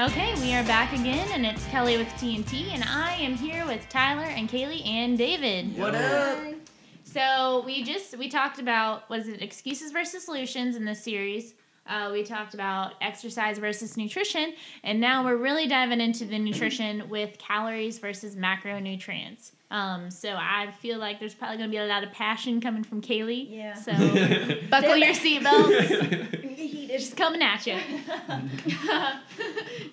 Okay, we are back again, and it's Kelly with TNT, and I am here with Tyler and Kaylee and David. What up? So we just we talked about was it excuses versus solutions in this series. Uh, we talked about exercise versus nutrition, and now we're really diving into the nutrition with calories versus macronutrients. Um, so I feel like there's probably going to be a lot of passion coming from Kaylee. Yeah. So buckle your seatbelts. He It's just coming at you.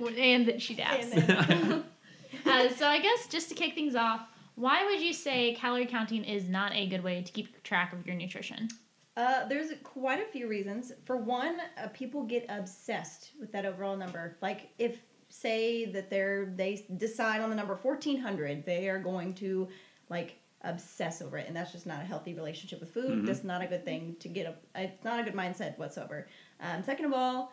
and that she doubts. Uh, so I guess just to kick things off, why would you say calorie counting is not a good way to keep track of your nutrition? Uh, there's quite a few reasons. For one, uh, people get obsessed with that overall number. Like if say that they're they decide on the number 1400, they are going to like obsess over it, and that's just not a healthy relationship with food. Mhm. That's not a good thing to get a. It's not a good mindset whatsoever. Um, second of all,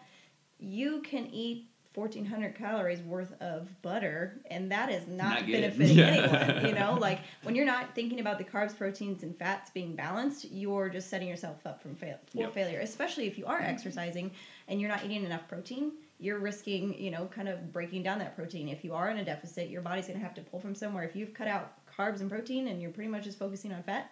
you can eat 1400 calories worth of butter and that is not, Not benefiting Yeah. anyone you know like when you're not thinking about the carbs proteins and fats being balanced you're just setting yourself up from fail- for Yep. failure especially if you are exercising and you're not eating enough protein you're risking you know kind of breaking down that protein if you are in a deficit your body's going to have to pull from somewhere if you've cut out carbs and protein and you're pretty much just focusing on fat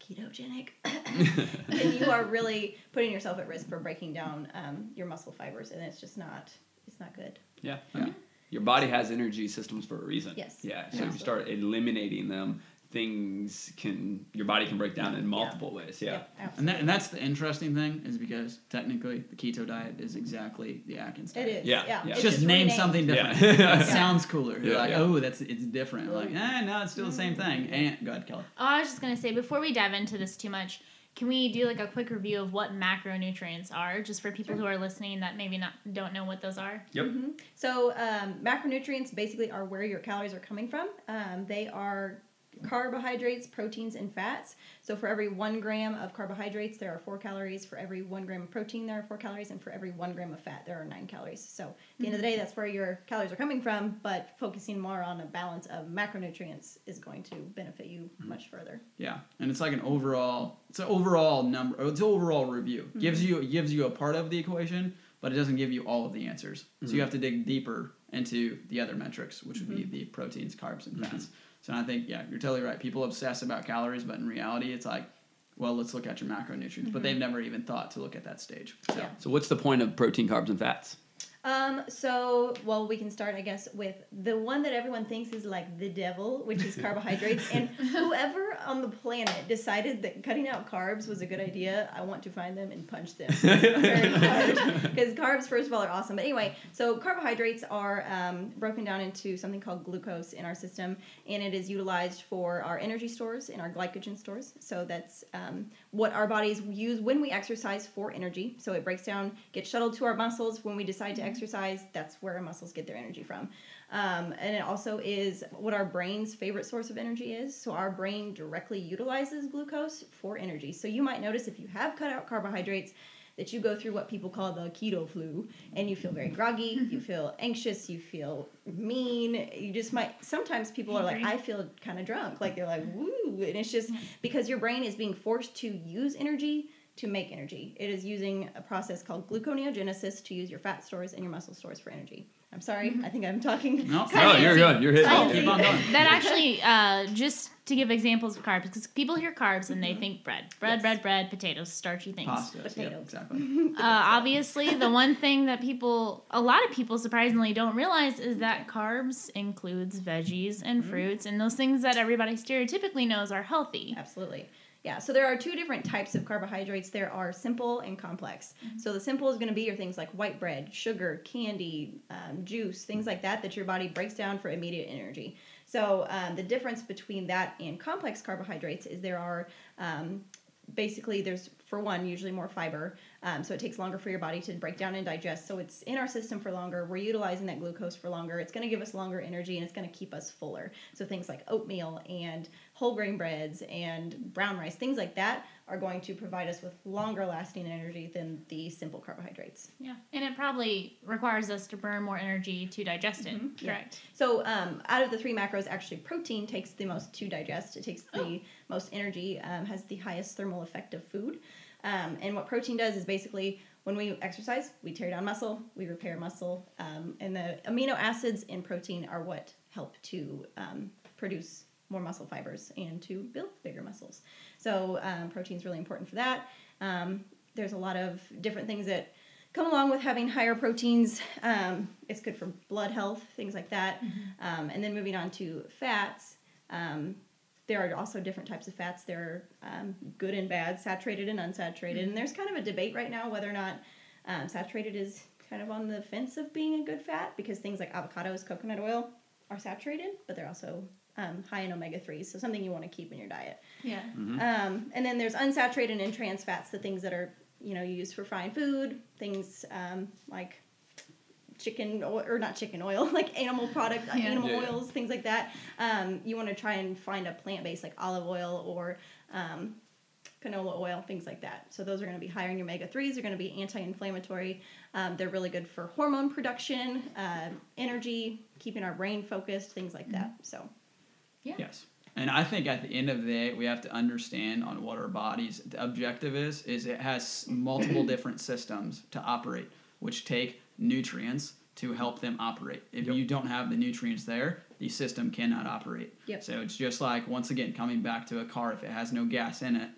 ketogenic then you are really putting yourself at risk for breaking down um, your muscle fibers and it's just not it's not good Yeah. yeah. Your body has energy systems for a reason. Yes. Yeah. So if you start eliminating them, things can your body can break down in multiple ways. Yeah. absolutely. And, that, and that's the interesting thing is because technically the keto diet is exactly the Atkins diet. is Yeah, yeah, yeah. It's Just, name renamed. something different. Yeah. It sounds cooler. You're Yeah, like, yeah. oh, that's it's different. Like, eh, no, it's still the same thing. And go ahead, Kelly. Oh, I was just gonna say before we dive into this too much, can we do like a quick review of what macronutrients are, just for people who are listening that maybe not don't know what those are? Yep. hmm So um, macronutrients basically are where your calories are coming from. Um, they are carbohydrates, proteins, and fats. So for every one gram of carbohydrates, there are four calories. For every one gram of protein, there are four calories, and for every one gram of fat, there are nine calories. So at the end of the day, that's where your calories are coming from. But focusing more on a balance of macronutrients is going to benefit you much further. Yeah, and it's like an overall. It's an overall number. It's an overall review. Mm-hmm. Gives you gives you a part of the equation, but it doesn't give you all of the answers. So Mhm. you have to dig deeper into the other metrics, which would Mm-hmm. be the proteins, carbs, and fats. So I think yeah, you're totally right. People obsess about calories, but in reality, it's like, well, let's look at your macronutrients. But they've never even thought to look at that stage. So Mm-hmm. Yeah. So what's the point of protein, carbs, and fats? Um, so, well, we can start, I guess, with the one that everyone thinks is like the devil, which is carbohydrates. and whoever on the planet decided that cutting out carbs was a good idea, I want to find them and punch them. Because carbs, first of all, are awesome. But anyway, so carbohydrates are um, broken down into something called glucose in our system, and it is utilized for our energy stores and our glycogen stores. So that's um, what our bodies use when we exercise for energy. So it breaks down, gets shuttled to our muscles when we decide to exercise. Exercise, that's where our muscles get their energy from. Um, and it also is what our brain's favorite source of energy is. So our brain directly utilizes glucose for energy. So you might notice if you have cut out carbohydrates that you go through what people call the keto flu and you feel very groggy, you feel anxious, you feel mean. You just might sometimes people are like, I feel kind of drunk. Like they're like, woo. And it's just because your brain is being forced to use energy to make energy. It is using a process called gluconeogenesis to use your fat stores and your muscle stores for energy. I'm sorry, I think I'm talking. No, kind of Oh, you're good. You're hitting Sciencey. it. Keep on going. That actually, uh, just to give examples of carbs, because people hear carbs and they think bread, bread, Yes. bread, bread, potatoes, starchy things. Pasta. Yep, exactly. Uh, obviously, the one thing that people, a lot of people surprisingly don't realize is that carbs includes veggies and fruits and those things that everybody stereotypically knows are healthy. Absolutely. Yeah, so there are two different types of carbohydrates. There are simple and complex. So the simple is going to be your things like white bread, sugar, candy, um, juice, things like that that your body breaks down for immediate energy. So um, the difference between that and complex carbohydrates is there are um, basically there's for one usually more fiber um, so it takes longer for your body to break down and digest so it's in our system for longer we're utilizing that glucose for longer it's going to give us longer energy and it's going to keep us fuller so things like oatmeal and whole grain breads and brown rice things like that are going to provide us with longer lasting energy than the simple carbohydrates Yeah, and it probably requires us to burn more energy to digest it. Mhm, yeah. Correct. So, um, out of the three macros, actually, protein takes the most to digest. It takes the most energy, um, has the highest thermal effect of food. Um, and what protein does is basically when we exercise, we tear down muscle, we repair muscle, um, and the amino acids in protein are what help to um, produce more muscle fibers and to build bigger muscles. So um, protein is really important for that. Um, there's a lot of different things that come along with having higher proteins. Um, it's good for blood health, things like that. Um, and then moving on to fats. Um, there are also different types of fats. There are um, good and bad, saturated and unsaturated. And there's kind of a debate right now whether or not um, saturated is kind of on the fence of being a good fat because things like avocados, coconut oil are saturated, but they're also um, high in omega 3s, so something you want to keep in your diet. Yeah. Um, and then there's unsaturated and trans fats, the things that are you know used for frying food, things um, like chicken oil, or not chicken oil, like animal product, Yeah. animal Yeah, yeah. oils, things like that. Um, you want to try and find a plant based like olive oil or um, canola oil, things like that. So those are going to be higher in your omega threes. They're going to be anti-inflammatory. Um, they're really good for hormone production, uh, energy, keeping our brain focused, things like that. So Yeah. Yes. And I think at the end of the day, we have to understand on what our body's objective is. Is it has multiple different systems to operate, which take nutrients to help them operate. If Yep. you don't have the nutrients there, the system cannot operate. Yep. So it's just like once again coming back to a car. If it has no gas in it,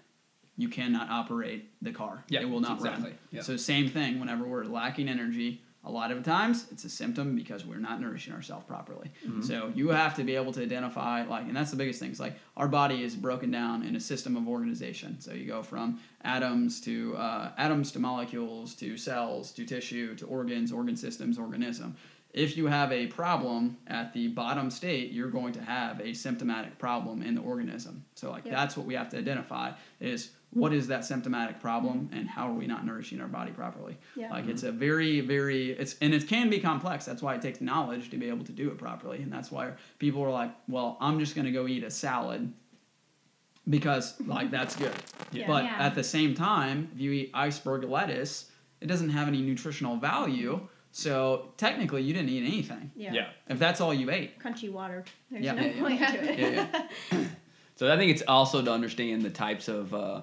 you cannot operate the car. Yeah, it will not exactly. run. Yep. So same thing. Whenever we're lacking energy, a lot of times it's a symptom because we're not nourishing ourselves properly. Mm-hmm. So you have to be able to identify like, and that's the biggest thing. It's like our body is broken down in a system of organization. So you go from atoms to uh, atoms to molecules to cells to tissue to organs, organ systems, organism. If you have a problem at the bottom state, you're going to have a symptomatic problem in the organism. So like Yep. that's what we have to identify is what is that symptomatic problem and how are we not nourishing our body properly? Yeah. Like it's a very, very it's and it can be complex. That's why it takes knowledge to be able to do it properly. And that's why people are like, Well, I'm just gonna go eat a salad because like that's good. Yeah. But Yeah. at the same time, if you eat iceberg lettuce, it doesn't have any nutritional value. So technically you didn't eat anything. yeah. Yeah. If that's all you ate. Crunchy water. There's Yeah. no Yeah, yeah. point to it. Yeah, yeah. So I think it's also to understand the types of, uh,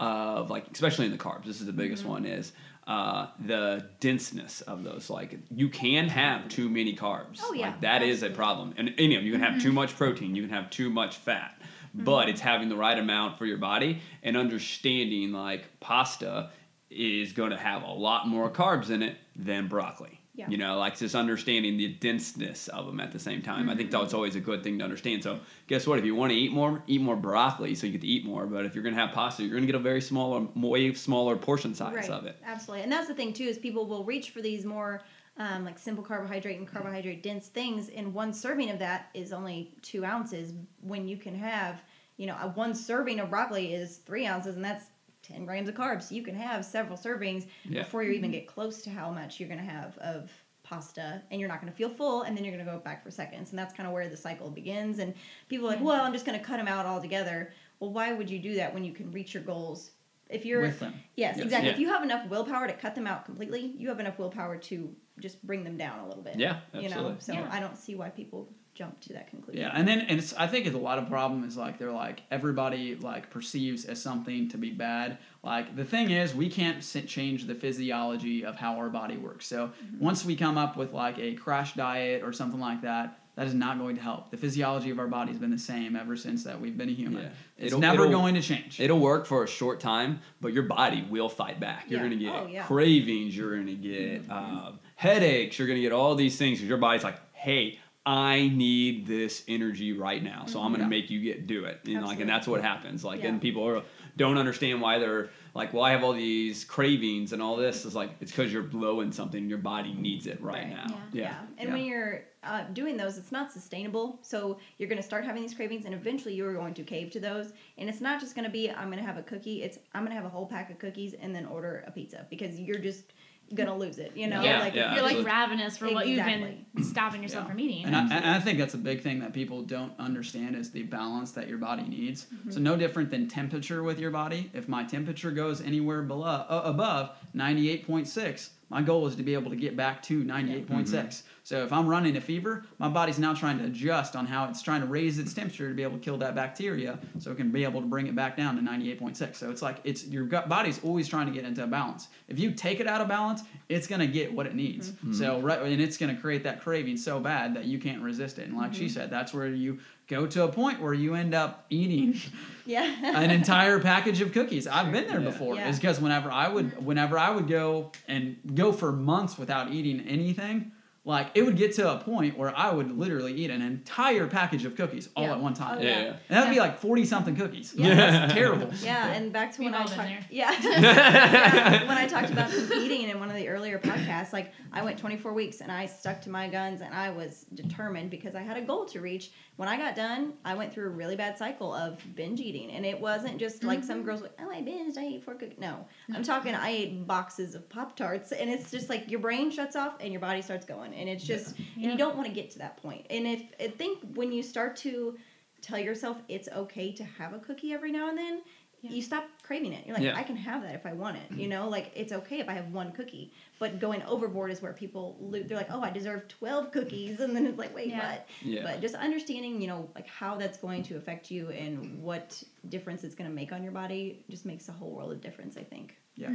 of like, especially in the carbs. This is the biggest Mm-hmm. one is uh, the denseness of those. Like you can have too many carbs. Oh, yeah, Like that is a problem. And you know you can have too much protein. You can have too much fat. Mm-hmm. But it's having the right amount for your body and understanding like pasta is going to have a lot more carbs in it than broccoli. Yeah. You know, like just understanding the denseness of them at the same time. I think that's Mm-hmm. always a good thing to understand. So, guess what? If you want to eat more, eat more broccoli so you get to eat more. But if you're going to have pasta, you're going to get a very smaller, way smaller portion size right. of it. Absolutely. And that's the thing too is people will reach for these more um, like simple carbohydrate and carbohydrate dense things, and one serving of that is only two ounces. When you can have, you know, a one serving of broccoli is three ounces, and that's ten grams of carbs. So you can have several servings Yeah. before you even mm-hmm. get close to how much you're going to have of pasta and you're not going to feel full and then you're going to go back for seconds and that's kind of where the cycle begins and people are like well i'm just going to cut them out altogether well why would you do that when you can reach your goals if you're With them. Yes, Yes. exactly. Yeah. If you have enough willpower to cut them out completely, you have enough willpower to just bring them down a little bit. Yeah, You know, absolutely. so Yeah. I don't see why people jump to that conclusion. Yeah, and then and it's I think it's a lot of problem is like they're like everybody like perceives as something to be bad. Like the thing is we can't change the physiology of how our body works. So once we come up with like a crash diet or something like that, that is not going to help. The physiology of our body has been the same ever since that we've been a human. Yeah. It's It'll- never it'll- going to change. It'll work for a short time, but your body will fight back. You're Yeah. going to get Oh, yeah. cravings. You're going to get um, headaches. You're going to get all these things because your body's like, hey, I need this energy right now, so I'm going to Yeah. make you get do it. And like, and that's what happens. Like, Yeah. and people are, don't understand why they're like, well, I have all these cravings and all this. Is like, it's because you're blowing something. Your body needs it right, Right. now. Yeah. Yeah. And Yeah. when you're uh, doing those, it's not sustainable. So you're going to start having these cravings, and eventually you are going to cave to those. And it's not just going to be, I'm going to have a cookie. It's, I'm going to have a whole pack of cookies and then order a pizza because you're just going to lose it. You know? Yeah, like, yeah. You're like ravenous for what you've been stopping yourself Yeah. from eating. And I, and I think that's a big thing that people don't understand is the balance that your body needs. Mm-hmm. So no different than temperature with your body. If my temperature goes anywhere below uh, above 98.6, my goal is to be able to get back to 98.6. Mm-hmm. So if I'm running a fever, my body's now trying to adjust on how it's trying to raise its temperature to be able to kill that bacteria, so it can be able to bring it back down to 98.6. So it's like it's your gut body's always trying to get into a balance. If you take it out of balance, it's gonna get what it needs. Mm-hmm. So right, and it's gonna create that craving so bad that you can't resist it. And like she mm-hmm. said, that's where you go to a point where you end up eating Yeah. an entire package of cookies. I've been there Yeah. before. Yeah. Is because whenever I would mm-hmm. whenever I would go and go for months without eating anything, like it would get to a point where I would literally eat an entire package of cookies all Yeah. at one time. Oh, Yeah. yeah. yeah. And that'd be like forty something cookies. Yeah. That's terrible. Yeah, and back to We've when I all talked. Yeah. Yeah, when I talked about competing in one of the earlier podcasts, like I went 24 weeks and I stuck to my guns and I was determined because I had a goal to reach. When I got done, I went through a really bad cycle of binge eating, and it wasn't just like some girls like, oh, I binged, I ate four cookies. No, I'm talking, I ate boxes of Pop Tarts, and it's just like your brain shuts off and your body starts going, and it's just, and Yeah. you don't want to get to that point. And if I think when you start to tell yourself it's okay to have a cookie every now and then, Yeah. you stop craving it. You're like, Yeah. I can have that if I want it. You know, like it's okay if I have one cookie. But going overboard is where people lo- they're like, oh, I deserve twelve cookies, and then it's like, wait, Yeah. what? Yeah. But just understanding, you know, like how that's going to affect you and what difference it's going to make on your body just makes a whole world of difference. I think. Yeah.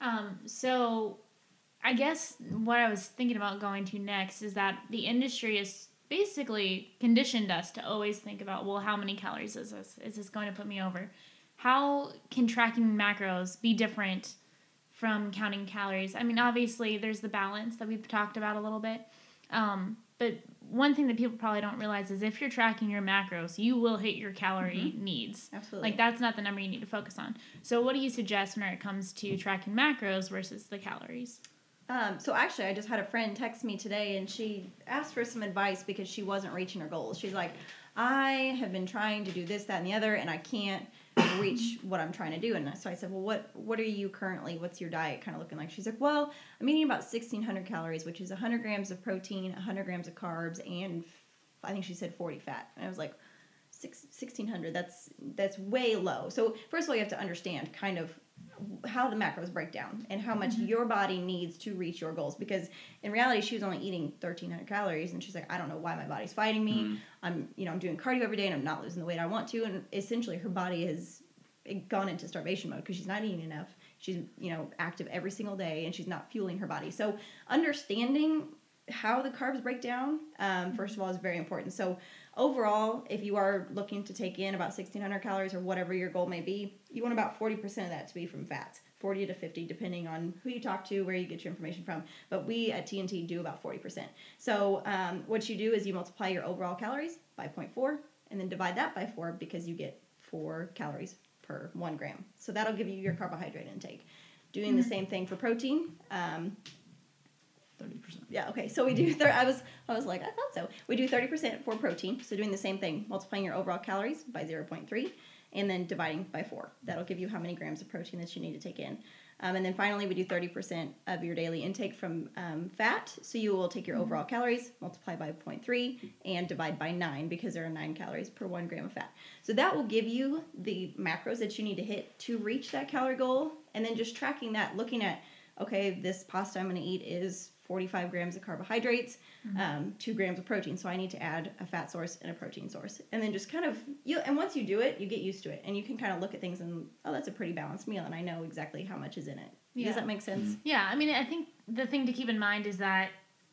Um, so I guess what I was thinking about going to next is that the industry has basically conditioned us to always think about, well, how many calories is this? Is this going to put me over? How can tracking macros be different from counting calories? I mean, obviously, there's the balance that we've talked about a little bit. Um, but one thing that people probably don't realize is if you're tracking your macros, you will hit your calorie needs. Absolutely. Like that's not the number you need to focus on. So what do you suggest when it comes to tracking macros versus the calories? Um, so actually, I just had a friend text me today, and she asked for some advice because she wasn't reaching her goals. She's like, "I have been trying to do this, that, and the other, and I can't reach what I'm trying to do." And so I said, "Well, what what are you currently? What's your diet kind of looking like?" She's like, "Well, I'm eating about 1,600 calories, which is 100 grams of protein, 100 grams of carbs, and I think she said 40 fat." And I was like, six, 1600 that's that's way low so first of all you have to understand kind of how the macros break down and how much mm-hmm. your body needs to reach your goals. Because in reality she was only eating 1300 calories and she's like i don't know why my body's fighting me. Mm-hmm. I'm you know i'm doing cardio every day and i'm not losing the weight i want to. And essentially her body has gone into starvation mode because she's not eating enough. She's you know active every single day and she's not fueling her body. So understanding how the carbs break down um, mm-hmm. first of all is very important. So overall if you are looking to take in about 1600 calories or whatever your goal may be you want about 40% of that to be from fats 40 to 50 depending on who you talk to where you get your information from. But we at tnt do about 40% so um, what you do is you multiply your overall calories by 0.4 and then divide that by 4 because you get 4 calories per 1 gram. So that'll give you your carbohydrate intake. Doing the same thing for protein um, Thirty percent. yeah. Okay. So we do. Thir- I was. I was like, I thought so. We do thirty percent for protein. So doing the same thing, multiplying your overall calories by zero point three, and then dividing by four. That'll give you how many grams of protein that you need to take in. Um, and then finally, we do thirty percent of your daily intake from um, fat. So you will take your overall calories, multiply by 0.3, and divide by nine because there are nine calories per one gram of fat. So that will give you the macros that you need to hit to reach that calorie goal. And then just tracking that, looking at okay, this pasta I'm going to eat is 45 grams of carbohydrates, um, two grams of protein. So I need to add a fat source and a protein source, and then just kind of you. And once you do it, you get used to it, and you can kind of look at things and oh, that's a pretty balanced meal, and I know exactly how much is in it. Yeah. Does that make sense? Yeah, I mean, I think the thing to keep in mind is that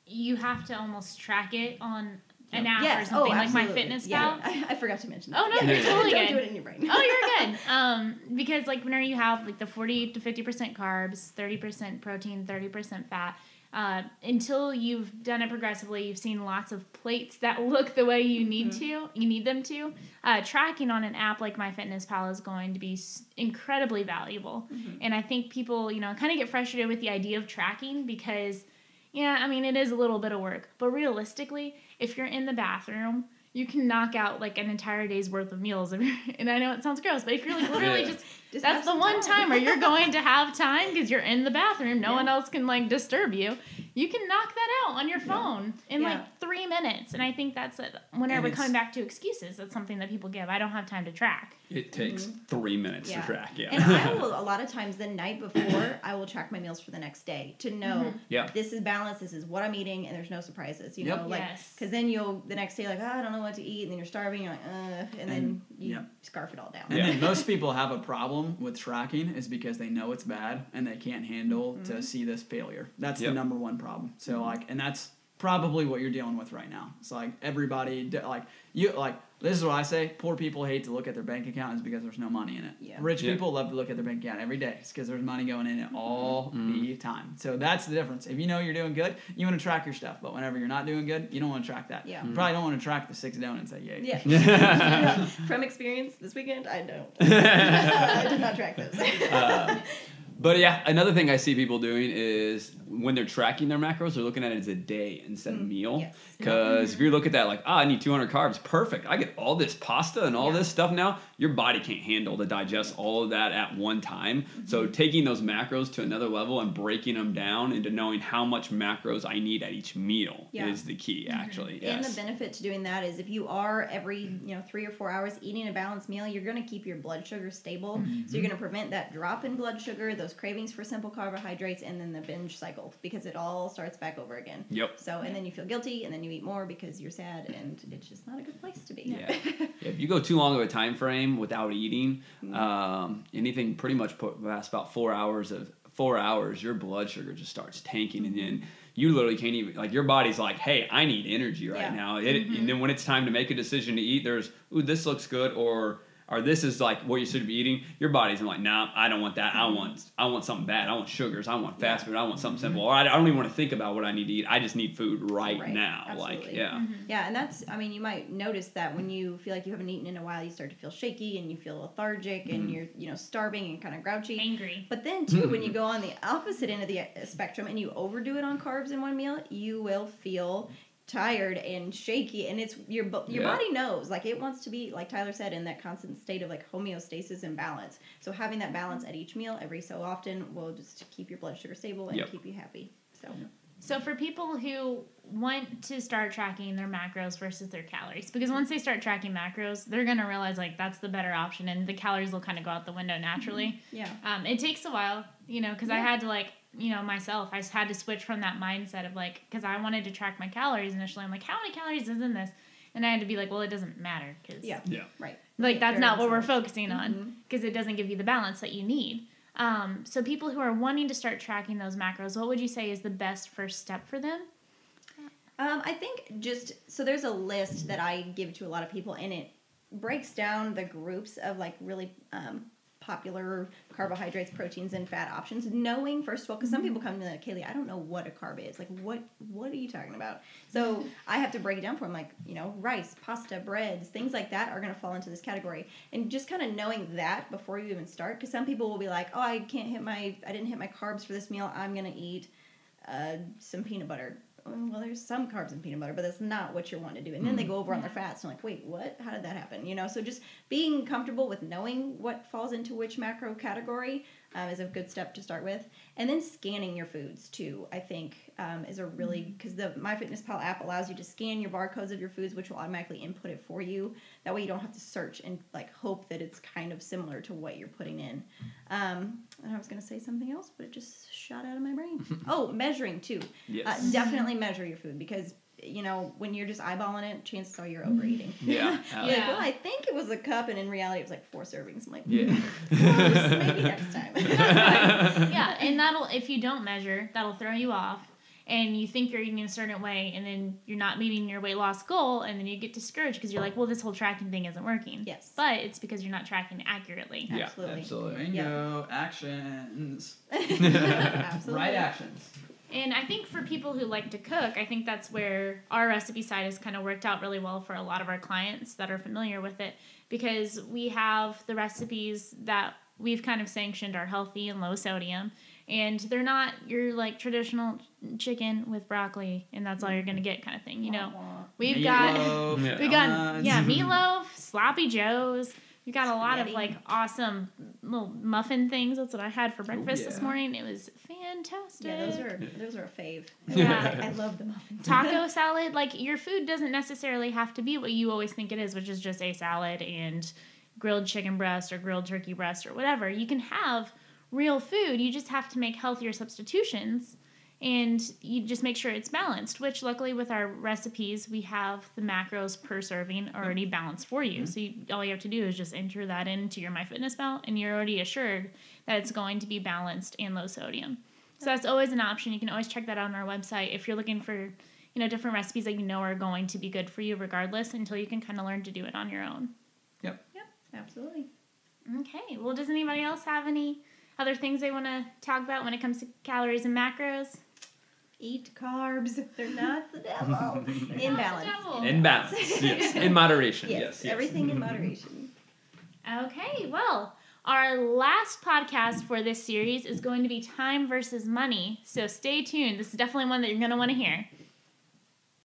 you have to almost track it on an app or something oh, like absolutely. MyFitnessPal. Yeah, I, I forgot to mention that. Oh, no, yeah. you're totally Don't good. do it in your brain. oh, you're good. Um, because like whenever you have like the forty to fifty percent carbs, thirty percent protein, thirty percent fat, uh, until you've done it progressively, you've seen lots of plates that look the way you need to, you need them to. Uh, tracking on an app like MyFitnessPal is going to be incredibly valuable, and I think people, you know, kind of get frustrated with the idea of tracking because, yeah, I mean, it is a little bit of work, but realistically, if you're in the bathroom. You can knock out like an entire day's worth of meals, and I know it sounds gross, but if you're like literally Yeah. just Just that's the one time. time where you're going to have time because you're in the bathroom. No Yeah. one else can like disturb you. you can knock that out on your phone in Yeah. like three minutes. And I think that's it. Whenever And we're coming back to excuses, that's something that people give. I don't have time to track. It takes three minutes Yeah. to track. Yeah. And I will a lot of times the night before I will track my meals for the next day to know Mm-hmm. Yeah. this is balanced, this is what I'm eating, and there's no surprises. You Yep. know, like Yes. because then you'll the next day like oh, I don't know what to eat, and then you're starving, you're like uh, and, then you yep. scarf it all down. And Yeah. then most people have a problem with tracking is because they know it's bad and they can't handle Mm-hmm. to see this failure. That's Yep. the number one problem. So like, and that's probably what you're dealing with right now. It's like everybody like you like this is what I say. Poor people hate to look at their bank account is because there's no money in it. Yeah. Rich Yeah. people love to look at their bank account every day. It's because there's money going in it all the time. So that's the difference. If you know you're doing good, you want to track your stuff. But whenever you're not doing good, you don't want to track that. Yeah. You probably don't want to track the six donuts that you ate. Yeah. From experience this weekend, I don't. I did not track those. Uh, but yeah, another thing I see people doing is when they're tracking their macros, they're looking at it as a day instead of a meal. Mm, yes. Because if you look at that, like, ah, I need 200 carbs, perfect. I get all this pasta and all Yeah. this stuff now. Your body can't handle to digest all of that at one time. Mm-hmm. So taking those macros to another level and breaking them down into knowing how much macros I need at each meal Yeah. is the key, actually. And Yes. the benefit to doing that is if you are every you know three or four hours eating a balanced meal, you're going to keep your blood sugar stable. So you're going to prevent that drop in blood sugar, those cravings for simple carbohydrates, and then the binge cycle because it all starts back over again. Yep. So and then you feel guilty, and then you eat more because you're sad, and it's just not a good place to be. Yeah. if you go too long of a time frame without eating, Mm-hmm. um, anything pretty much put past about four hours of four hours, your blood sugar just starts tanking, and then you literally can't even like your body's like, hey, I need energy right Yeah. Mm-hmm. now. It, And then when it's time to make a decision to eat, there's ooh, this looks good, or or this is like what you should be eating. Your body's like, nah, I don't want that. I Mm-hmm. want I want something bad. I want sugars. I want fast food. I want something simple. Mm-hmm. Or I, I don't even want to think about what I need to eat. I just need food right, Right. now. Like Absolutely. yeah. Mm-hmm. Mm-hmm. Yeah, and that's, I mean, you might notice that when you feel like you haven't eaten in a while, you start to feel shaky and you feel lethargic and you're, you know, starving and kind of grouchy. Angry. But then, too, when you go on the opposite end of the uh, spectrum and you overdo it on carbs in one meal, you will feel tired and shaky and it's your your Yeah. body knows like it wants to be like Tyler said in that constant state of like homeostasis and balance. So having that balance at each meal every so often will just keep your blood sugar stable and Yep. keep you happy. So So for people who want to start tracking their macros versus their calories, because once they start tracking macros, they're gonna realize like that's the better option, and the calories will kind of go out the window naturally. yeah. Um, it takes a while, you know, because I had to like, you know, myself, I had to switch from that mindset of like, because I wanted to track my calories initially. I'm like, how many calories is in this? And I had to be like, well, it doesn't matter because Yeah. Yeah. Right. like that's Very not what we're focusing on because it doesn't give you the balance that you need. Um, so people who are wanting to start tracking those macros, what would you say is the best first step for them? Um, I think just so there's a list that I give to a lot of people, and it breaks down the groups of like really um, popular carbohydrates, proteins, and fat options. Knowing first of all, because some people come to me like, Kaylee, I don't know what a carb is. Like, what what are you talking about? So I have to break it down for them. Like, you know, rice, pasta, breads, things like that are going to fall into this category. And just kind of knowing that before you even start, because some people will be like, oh, I can't hit my, I didn't hit my carbs for this meal. I'm going to eat uh, some peanut butter. Well, there's some carbs in peanut butter, but that's not what you're wanting to do. And then they mm. go over on their fats and like, wait, what? How did that happen? You know, so just being comfortable with knowing what falls into which macro category um, is a good step to start with. And then scanning your foods too, I think, um, is a really because the MyFitnessPal app allows you to scan your barcodes of your foods, which will automatically input it for you. That way, you don't have to search and like hope that it's kind of similar to what you're putting in. Um, and I was going to say something else, but it just shot out of my brain. oh, measuring too. Yes. Uh, definitely measure your food because you know when you're just eyeballing it, chances are you're overeating. Yeah. You're Uh, like, Yeah. well, I think it was a cup, and in reality, it was like four servings. I'm like, Yeah. close. Maybe next time. yeah, and that'll if you don't measure, that'll throw you off. And you think you're eating a certain way, and then you're not meeting your weight loss goal, and then you get discouraged because you're like, "Well, this whole tracking thing isn't working." Yes. but it's because you're not tracking accurately. Yeah, Absolutely. absolutely. Bingo. Actions. Absolutely. Right actions. And I think for people who like to cook, I think that's where our recipe side has kind of worked out really well for a lot of our clients that are familiar with it because we have the recipes that we've kind of sanctioned are healthy and low sodium. And they're not your like traditional chicken with broccoli and that's all you're gonna get kind of thing. You know, we've got Meatloaf, Yeah. we got yeah meatloaf, sloppy joes, You got a lot of like awesome little muffin things. That's what I had for breakfast this yeah. morning. It was fantastic. Yeah, those are those are a fave. Yeah. I love the muffins. taco salad like your food doesn't necessarily have to be what you always think it is which is just a salad and grilled chicken breast or grilled turkey breast or whatever you can have real food you just have to make healthier substitutions and you just make sure it's balanced which luckily with our recipes we have the macros per serving already mm-hmm. balanced for you. Mm-hmm. So you, all you have to do is just enter that into your myfitnesspal and you're already assured that it's going to be balanced and low sodium. So that's always an option. You can always check that out on our website. If you're looking for you know different recipes that you know are going to be good for you regardless until you can kind of learn to do it on your own. Yep. Yep, Absolutely. okay. Well does anybody else have any other things they want to talk about when it comes to calories and macros Eat carbs. They're not the devil. In balance. devil. In balance, yes. In moderation, Yes, yes. yes. everything in moderation. Okay, well, our last podcast for this series is going to be time versus money. So stay tuned. This is definitely one that you're going to want to hear.